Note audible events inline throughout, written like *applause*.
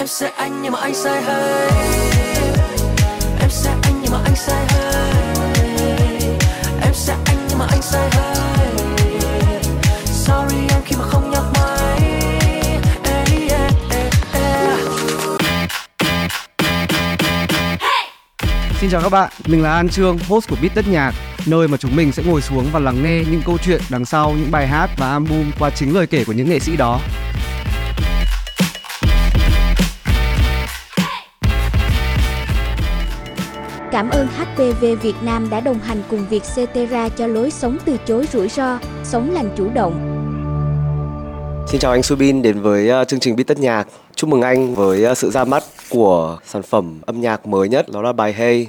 em sẽ anh nhưng mà anh sai hơi em sẽ anh nhưng mà anh sai hơi em sẽ anh nhưng mà anh sai hơi sorry em khi mà không nhắc máy Ê, yeah, yeah, yeah. Xin chào các bạn, mình là An Trương, host của Beat Tất Nhạc, nơi mà chúng mình sẽ ngồi xuống và lắng nghe những câu chuyện đằng sau những bài hát và album qua chính lời kể của những nghệ sĩ đó. Cảm ơn HPV Việt Nam đã đồng hành cùng việc Cetera cho lối sống từ chối rủi ro, sống lành chủ động. Xin chào anh Subin đến với ờ, chương trình Bít Tất Nhạc. Chúc mừng anh với ờ, sự ra mắt của sản phẩm âm nhạc mới nhất đó là bài Hey.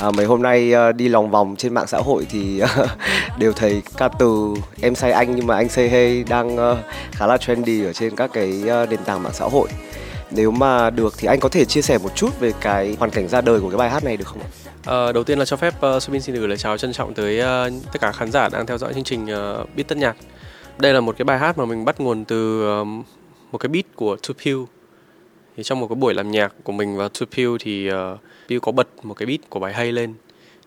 À, mấy hôm nay uh, đi lòng vòng trên mạng xã hội thì uh, *laughs* đều thấy ca từ em say anh nhưng mà anh say hey đang uh, khá là trendy ở trên các cái uh, nền tảng mạng xã hội. Nếu mà được thì anh có thể chia sẻ một chút về cái hoàn cảnh ra đời của cái bài hát này được không ạ? À, đầu tiên là cho phép uh, Subin xin gửi lời chào trân trọng tới uh, tất cả khán giả đang theo dõi chương trình uh, Beat Tất Nhạc. Đây là một cái bài hát mà mình bắt nguồn từ um, một cái beat của Two Thì trong một cái buổi làm nhạc của mình và Two thì uh, Pew có bật một cái beat của bài hay lên.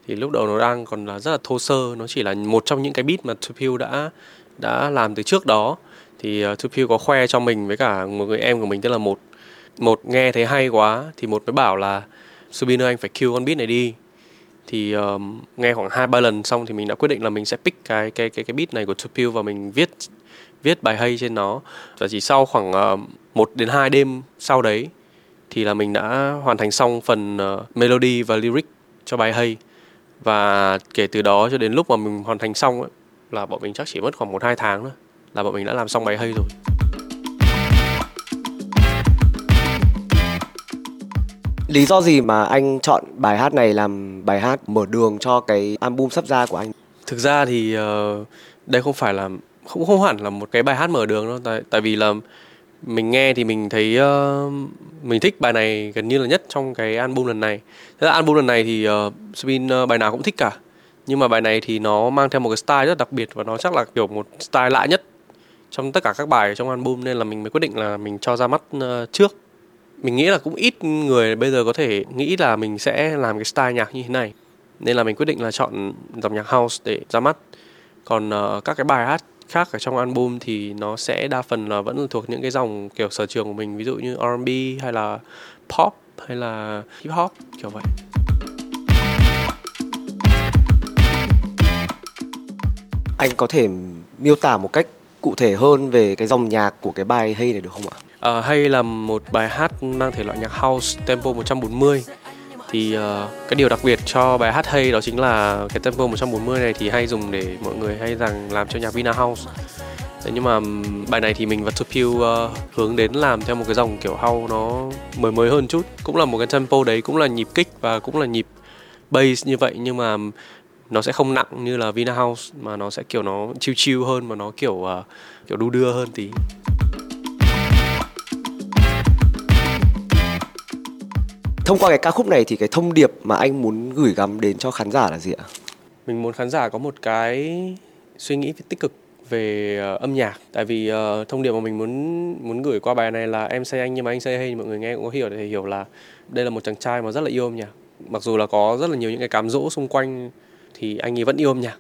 Thì lúc đầu nó đang còn là rất là thô sơ, nó chỉ là một trong những cái beat mà Two đã đã làm từ trước đó. Thì uh, Two có khoe cho mình với cả một người em của mình tên là một một nghe thấy hay quá thì một mới bảo là Subin ơi anh phải kill con beat này đi. Thì um, nghe khoảng hai ba lần xong thì mình đã quyết định là mình sẽ pick cái cái cái cái beat này của Tupil và mình viết viết bài hay trên nó. Và chỉ sau khoảng uh, một đến hai đêm sau đấy thì là mình đã hoàn thành xong phần uh, melody và lyric cho bài hay. Và kể từ đó cho đến lúc mà mình hoàn thành xong ấy, là bọn mình chắc chỉ mất khoảng một hai tháng nữa là bọn mình đã làm xong bài hay rồi. Lý do gì mà anh chọn bài hát này làm bài hát mở đường cho cái album sắp ra của anh? Thực ra thì uh, đây không phải là không không hẳn là một cái bài hát mở đường đâu tại tại vì là mình nghe thì mình thấy uh, mình thích bài này gần như là nhất trong cái album lần này. Thế là album lần này thì uh, Spin uh, bài nào cũng thích cả. Nhưng mà bài này thì nó mang theo một cái style rất đặc biệt và nó chắc là kiểu một style lạ nhất trong tất cả các bài trong album nên là mình mới quyết định là mình cho ra mắt uh, trước mình nghĩ là cũng ít người bây giờ có thể nghĩ là mình sẽ làm cái style nhạc như thế này. Nên là mình quyết định là chọn dòng nhạc house để ra mắt. Còn uh, các cái bài hát khác ở trong album thì nó sẽ đa phần là vẫn thuộc những cái dòng kiểu sở trường của mình. Ví dụ như R&B hay là pop hay là hip hop kiểu vậy. Anh có thể miêu tả một cách cụ thể hơn về cái dòng nhạc của cái bài hay này được không ạ? À, hay là một bài hát mang thể loại nhạc house tempo 140 thì uh, cái điều đặc biệt cho bài hát hay đó chính là cái tempo 140 này thì hay dùng để mọi người hay rằng làm cho nhạc Vina House. Thế nhưng mà bài này thì mình và Tupiu uh, hướng đến làm theo một cái dòng kiểu house nó mới mới hơn chút. Cũng là một cái tempo đấy cũng là nhịp kích và cũng là nhịp bass như vậy nhưng mà nó sẽ không nặng như là Vina House mà nó sẽ kiểu nó chill chill hơn mà nó kiểu uh, kiểu đu đưa hơn tí. Thông qua cái ca khúc này thì cái thông điệp mà anh muốn gửi gắm đến cho khán giả là gì ạ? Mình muốn khán giả có một cái suy nghĩ tích cực về uh, âm nhạc. Tại vì uh, thông điệp mà mình muốn muốn gửi qua bài này là em say anh nhưng mà anh say hay mọi người nghe cũng có hiểu để hiểu là đây là một chàng trai mà rất là yêu âm nhạc. Mặc dù là có rất là nhiều những cái cám dỗ xung quanh thì anh ấy vẫn yêu âm nhạc.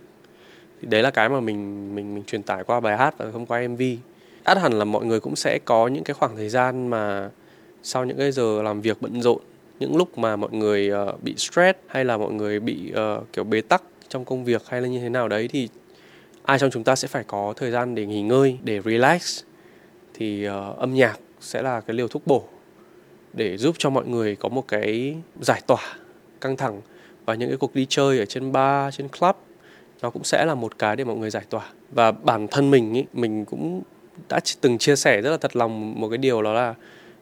Thì đấy là cái mà mình mình mình truyền tải qua bài hát và thông qua MV át hẳn là mọi người cũng sẽ có những cái khoảng thời gian mà sau những cái giờ làm việc bận rộn những lúc mà mọi người uh, bị stress hay là mọi người bị uh, kiểu bế tắc trong công việc hay là như thế nào đấy thì ai trong chúng ta sẽ phải có thời gian để nghỉ ngơi để relax. Thì uh, âm nhạc sẽ là cái liều thuốc bổ để giúp cho mọi người có một cái giải tỏa căng thẳng. Và những cái cuộc đi chơi ở trên bar trên club nó cũng sẽ là một cái để mọi người giải tỏa. Và bản thân mình ý, mình cũng đã từng chia sẻ rất là thật lòng một cái điều đó là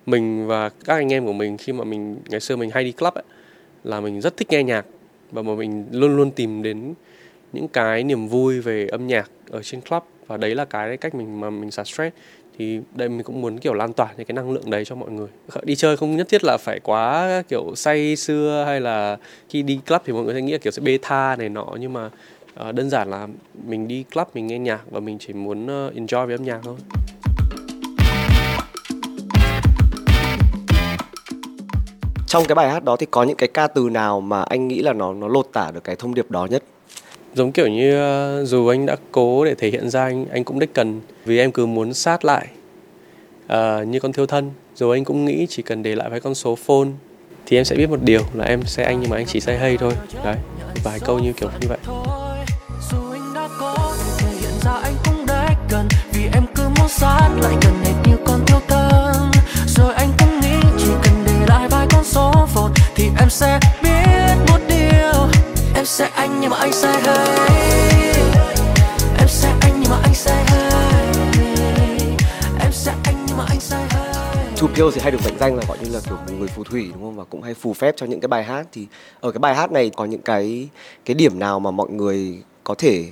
mình và các anh em của mình khi mà mình ngày xưa mình hay đi club ấy, là mình rất thích nghe nhạc và mà mình luôn luôn tìm đến những cái niềm vui về âm nhạc ở trên club và đấy là cái cách mình mà mình xả stress. Thì đây mình cũng muốn kiểu lan tỏa những cái năng lượng đấy cho mọi người. *laughs* Đi chơi không nhất thiết là phải quá kiểu say xưa hay là khi đi club thì mọi người sẽ nghĩ là kiểu sẽ bê tha này nọ nhưng mà uh, đơn giản là mình đi club mình nghe nhạc và mình chỉ muốn uh, enjoy với âm nhạc thôi. Trong cái bài hát đó thì có những cái ca từ nào mà anh nghĩ là nó nó lột tả được cái thông điệp đó nhất? Giống kiểu như ờ, dù anh đã cố để thể hiện ra anh anh cũng đích cần vì em cứ muốn sát lại uh, như con thiêu thân. Rồi anh cũng nghĩ chỉ cần để lại vài con số phone thì em sẽ biết một điều là em sẽ anh nhưng mà anh chỉ say hay thôi. Đấy vài câu như kiểu như vậy. Kiêu thì hay được mệnh danh là gọi như là kiểu một người phù thủy đúng không và cũng hay phù phép cho những cái bài hát thì ở cái bài hát này có những cái cái điểm nào mà mọi người có thể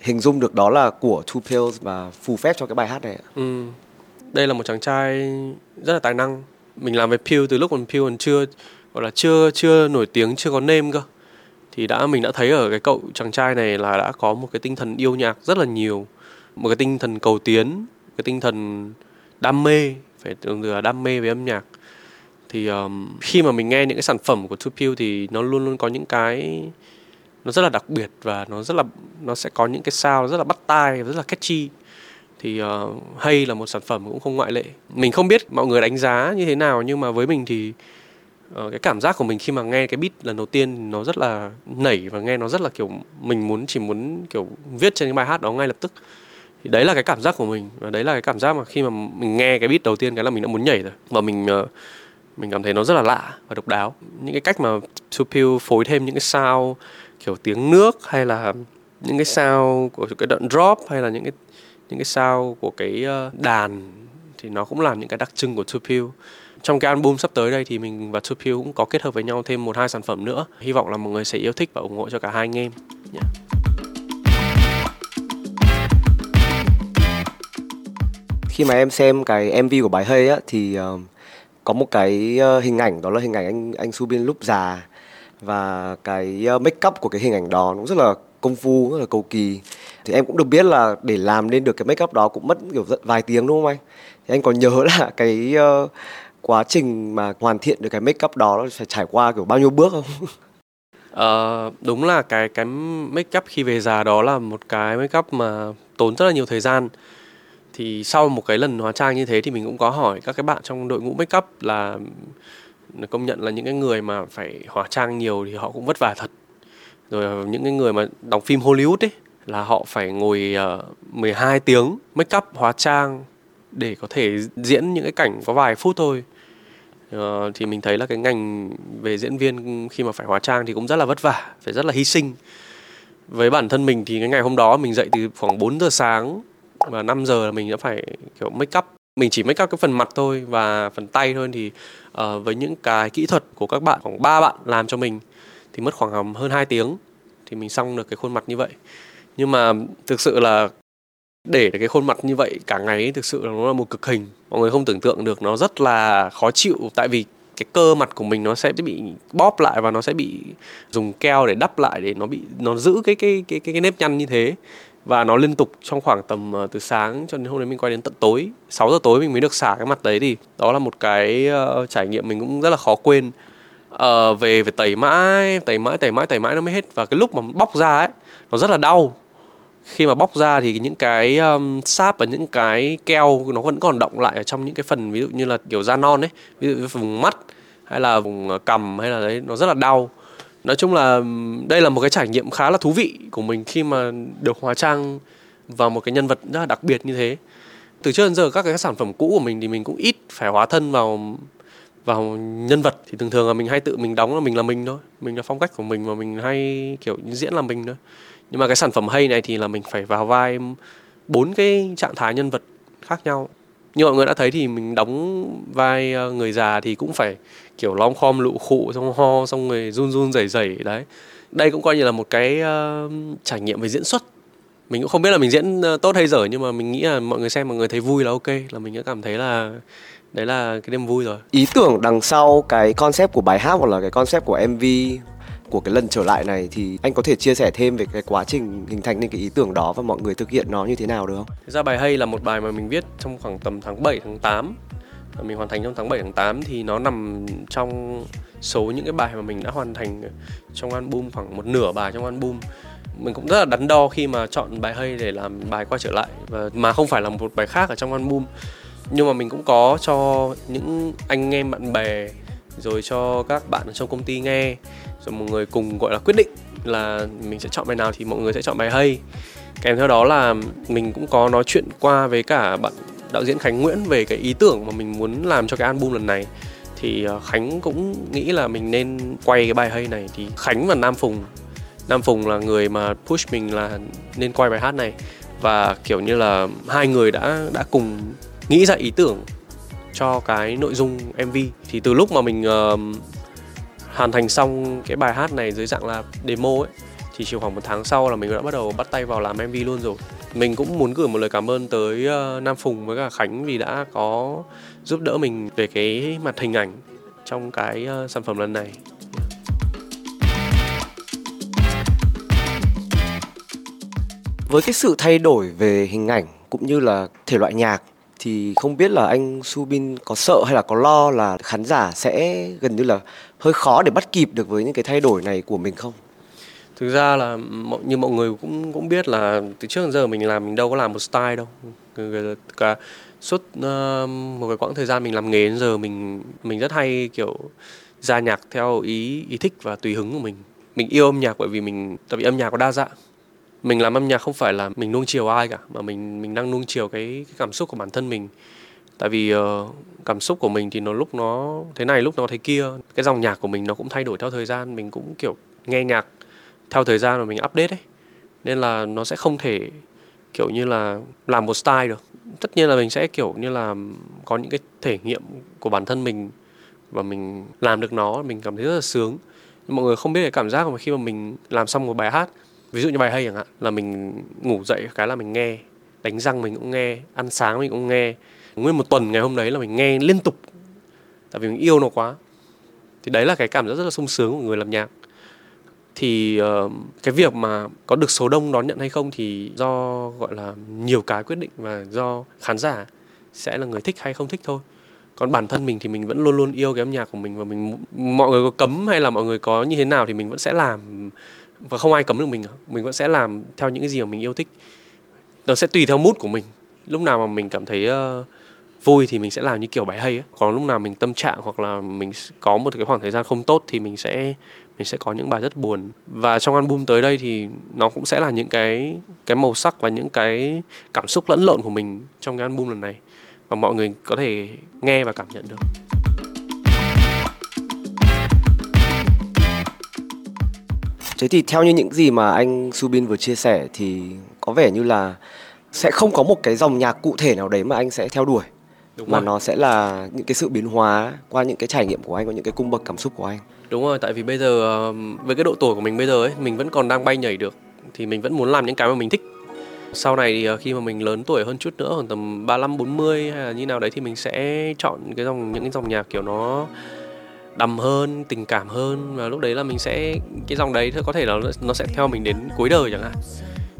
hình dung được đó là của Two Pills và phù phép cho cái bài hát này ạ? Ừ. Đây là một chàng trai rất là tài năng. Mình làm với Pew từ lúc còn Pew còn chưa gọi là chưa chưa nổi tiếng, chưa có name cơ. Thì đã mình đã thấy ở cái cậu chàng trai này là đã có một cái tinh thần yêu nhạc rất là nhiều, một cái tinh thần cầu tiến, cái tinh thần đam mê, phải từ là đam mê với âm nhạc. Thì um, khi mà mình nghe những cái sản phẩm của Two thì nó luôn luôn có những cái nó rất là đặc biệt và nó rất là nó sẽ có những cái sound rất là bắt tai rất là catchy. Thì uh, hay là một sản phẩm cũng không ngoại lệ. Mình không biết mọi người đánh giá như thế nào nhưng mà với mình thì uh, cái cảm giác của mình khi mà nghe cái beat lần đầu tiên nó rất là nảy và nghe nó rất là kiểu mình muốn chỉ muốn kiểu viết trên cái bài hát đó ngay lập tức thì đấy là cái cảm giác của mình và đấy là cái cảm giác mà khi mà mình nghe cái beat đầu tiên cái là mình đã muốn nhảy rồi và mình ờ, mình cảm thấy nó rất là lạ và độc đáo những cái cách mà Supiu phối thêm những cái sound, kiểu tiếng nước hay là những cái sound của cái đoạn drop hay là những cái những cái sound của cái ờ, đàn thì nó cũng làm những cái đặc trưng của Two Trong cái album sắp tới đây thì mình và Two cũng có kết hợp với nhau thêm một hai sản phẩm nữa. Hy vọng là mọi người sẽ yêu thích và ủng hộ cho cả hai anh em. Yeah. Khi mà em xem cái MV của bài Hey á thì uh, có một cái uh, hình ảnh đó là hình ảnh anh anh Subin lúc già. Và cái ờ, uh, make up của cái hình ảnh đó cũng rất là công phu rất là cầu kỳ. Thì em cũng được biết là để làm nên được cái make up đó cũng mất kiểu vài tiếng đúng không anh? Thì anh còn nhớ *laughs* là cái uh, quá trình mà hoàn thiện được cái make up đó nó phải trải qua kiểu bao nhiêu bước không? *laughs* Ờ, đúng là cái cái make up khi về già đó là một cái make up mà tốn rất là nhiều thời gian. Thì sau một cái lần hóa trang như thế thì mình cũng có hỏi các cái bạn trong đội ngũ make up là công nhận là những cái người mà phải hóa trang nhiều thì họ cũng vất vả thật. Rồi ờ, những cái người mà đóng phim Hollywood ấy là họ phải ngồi ờ, uh, 12 tiếng make up hóa trang để có thể diễn những cái cảnh có vài phút thôi. uh, thì mình thấy là cái ngành về diễn viên khi mà phải hóa trang thì cũng rất là vất vả, phải rất là hy sinh. Với bản thân mình thì cái ngày hôm đó mình dậy từ khoảng 4 giờ sáng và 5 giờ là mình đã phải kiểu make up. Mình chỉ make up cái phần mặt thôi và phần tay thôi thì uh, với những cái kỹ thuật của các bạn khoảng ba bạn làm cho mình thì mất khoảng hơn 2 tiếng thì mình xong được cái khuôn mặt như vậy. Nhưng mà thực sự là để cái khuôn mặt như vậy cả ngày ấy, thực sự là nó là một cực hình mọi người không tưởng tượng được nó rất là khó chịu tại vì cái cơ mặt của mình nó sẽ bị bóp lại và nó sẽ bị dùng keo để đắp lại để nó bị nó giữ cái cái cái cái, cái nếp nhăn như thế và nó liên tục trong khoảng tầm ờ, từ sáng cho đến hôm đấy mình quay đến tận tối. 6 giờ tối mình mới được xả cái mặt đấy thì đó là một cái uh, trải nghiệm mình cũng rất là khó quên. Uh, về về tẩy mãi tẩy mãi tẩy mãi tẩy mãi nó mới hết. Và cái lúc mà bóc ra ấy nó rất là đau. Khi mà bóc ra thì những cái um, sáp và những cái keo nó vẫn còn động lại ở trong những cái phần ví dụ như là kiểu da non ấy ví dụ như vùng mắt hay là vùng cằm hay là đấy nó rất là đau nói chung là đây là một cái trải nghiệm khá là thú vị của mình khi mà được hóa trang vào một cái nhân vật rất là đặc biệt như thế. Từ trước đến giờ các cái sản phẩm cũ của mình thì mình cũng ít phải hóa thân vào vào nhân vật. Thì thường thường là mình hay tự mình đóng là mình là mình thôi. Mình là phong cách của mình và mình hay, kiểu, diễn là mình thôi. Nhưng mà cái sản phẩm hay này thì là mình phải vào vai bốn cái trạng thái nhân vật khác nhau như mọi người đã thấy thì mình đóng vai ờ, người già thì cũng phải kiểu lom khom lụ khụ xong ho xong người run run rẩy rẩy đấy. Đây cũng coi như là một cái uh, trải nghiệm về diễn xuất. Mình cũng không biết là mình diễn ờ, tốt hay dở nhưng mà mình nghĩ là mọi người xem mọi người thấy vui là ok là mình đã cảm thấy là đấy là cái đêm vui rồi. Ý tưởng đằng sau cái concept của bài hát hoặc là cái concept của MV của cái lần trở lại này thì anh có thể chia sẻ thêm về cái quá trình hình thành nên cái ý tưởng đó và mọi người thực hiện nó như thế nào được không? Thực ra bài hay là một bài mà mình viết trong khoảng tầm tháng 7 tháng 8 mình hoàn thành trong tháng 7 tháng 8 thì nó nằm trong số những cái bài mà mình đã hoàn thành trong album, khoảng một nửa bài trong album. Mình cũng rất là đắn đo khi mà chọn bài hay để làm bài quay trở lại và mà không phải là một bài khác ở trong album. Nhưng mà mình cũng có cho những anh em, bạn bè, rồi cho các bạn ở trong công ty nghe rồi mọi người cùng gọi là quyết định là mình sẽ chọn bài nào thì mọi người sẽ chọn bài hay. Kèm theo đó là mình cũng có nói chuyện qua với cả bạn đạo diễn Khánh Nguyễn về cái ý tưởng mà mình muốn làm cho cái album lần này. Thì ờ, Khánh cũng nghĩ là mình nên quay cái bài hay này. Thì Khánh và Nam Phùng Nam Phùng là người mà push mình là nên quay bài hát này. Và kiểu như là hai người đã đã cùng nghĩ ra ý tưởng cho cái nội dung MV thì từ lúc mà mình uh, hoàn thành xong cái bài hát này dưới dạng là demo ấy, thì chỉ khoảng một tháng sau là mình đã bắt đầu bắt tay vào làm MV luôn rồi. Mình cũng muốn gửi một lời cảm ơn tới ờ, Nam Phùng với cả Khánh vì đã có giúp đỡ mình về cái mặt hình ảnh trong cái ờ, sản phẩm lần này. Với cái sự thay đổi về hình ảnh cũng như là thể loại nhạc thì không biết là anh Subin có sợ hay là có lo là khán giả sẽ gần như là hơi khó để bắt kịp được với những cái thay đổi này của mình không? thực ra là như mọi người cũng cũng biết là từ trước đến giờ mình làm mình đâu có làm một style đâu. Cả suốt uh, một cái quãng thời gian mình làm nghề đến giờ mình mình rất hay kiểu ra nhạc theo ý ý thích và tùy hứng của mình. Mình yêu âm nhạc bởi vì mình tại vì âm nhạc có đa dạng mình làm âm nhạc không phải là mình nuông chiều ai cả mà mình mình đang nuông chiều cái, cái cảm xúc của bản thân mình. Tại vì uh, cảm xúc của mình thì nó lúc nó thế này lúc nó thế kia cái dòng nhạc của mình nó cũng thay đổi theo thời gian mình cũng kiểu nghe nhạc theo thời gian mà mình update ấy. Nên là nó sẽ không thể kiểu như là làm một style được. Tất nhiên là mình sẽ kiểu như là có những cái thể nghiệm của bản thân mình và mình làm được nó mình cảm thấy rất là sướng. Mọi người không biết cái cảm giác mà khi mà mình làm xong một bài hát ví dụ như bài hay chẳng hạn là mình ngủ dậy cái là mình nghe đánh răng mình cũng nghe ăn sáng mình cũng nghe. Nguyên một tuần ngày hôm đấy là mình nghe liên tục tại vì mình yêu nó quá. Thì đấy là cái cảm giác rất là sung sướng của người làm nhạc. Thì uh, cái việc mà có được số đông đón nhận hay không thì do gọi là nhiều cái quyết định và do khán giả sẽ là người thích hay không thích thôi. Còn bản thân mình thì mình vẫn luôn luôn yêu cái âm nhạc của mình và mình mọi người có cấm hay là mọi người có như thế nào thì mình vẫn sẽ làm và không ai cấm được mình mình vẫn sẽ làm theo những cái gì mà mình yêu thích. Nó sẽ tùy theo mood của mình. Lúc nào mà mình cảm thấy uh, vui thì mình sẽ làm như kiểu bài hay ấy. còn lúc nào mình tâm trạng hoặc là mình có một cái khoảng thời gian không tốt thì mình sẽ mình sẽ có những bài rất buồn. Và trong album tới đây thì nó cũng sẽ là những cái cái màu sắc và những cái cảm xúc lẫn lộn của mình trong cái album lần này. Và mọi người có thể nghe và cảm nhận được. Thế thì theo như những gì mà anh Subin vừa chia sẻ thì có vẻ như là sẽ không có một cái dòng nhạc cụ thể nào đấy mà anh sẽ theo đuổi Đúng mà rồi. nó sẽ là những cái sự biến hóa qua những cái trải nghiệm của anh qua những cái cung bậc cảm xúc của anh. Đúng rồi, tại vì bây giờ ờ, với cái độ tuổi của mình bây giờ ấy, mình vẫn còn đang bay nhảy được thì mình vẫn muốn làm những cái mà mình thích. Sau này thì ờ, khi mà mình lớn tuổi hơn chút nữa, khoảng tầm 35 40 hay là như nào đấy thì mình sẽ chọn cái dòng những cái dòng nhạc kiểu nó đầm hơn, tình cảm hơn và lúc đấy là mình sẽ cái dòng đấy có thể là nó, sẽ theo mình đến cuối đời chẳng hạn.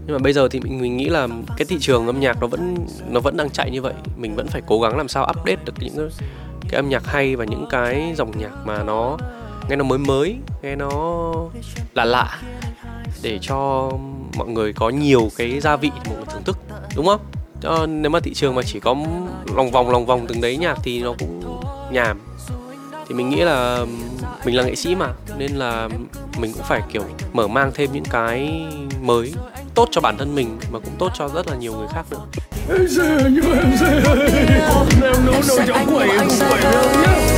Nhưng mà bây giờ thì mình, mình nghĩ là cái thị trường âm nhạc nó vẫn nó vẫn đang chạy như vậy, mình vẫn phải cố gắng làm sao update được những cái, cái âm nhạc hay và những cái dòng nhạc mà nó nghe nó mới mới nghe nó là lạ để cho mọi người có nhiều cái gia vị để mọi người thưởng thức đúng không? Cho nếu mà thị trường mà chỉ có lòng vòng lòng vòng từng đấy nhạc thì nó cũng nhàm thì mình nghĩ là mình là nghệ sĩ mà, nên là mình cũng phải, kiểu, mở mang thêm những cái mới tốt cho bản thân mình mà cũng tốt cho rất là nhiều người khác nữa Em sẽ nhưng mà em sẽ Em nấu nồi cháo quẩy không phải nhá.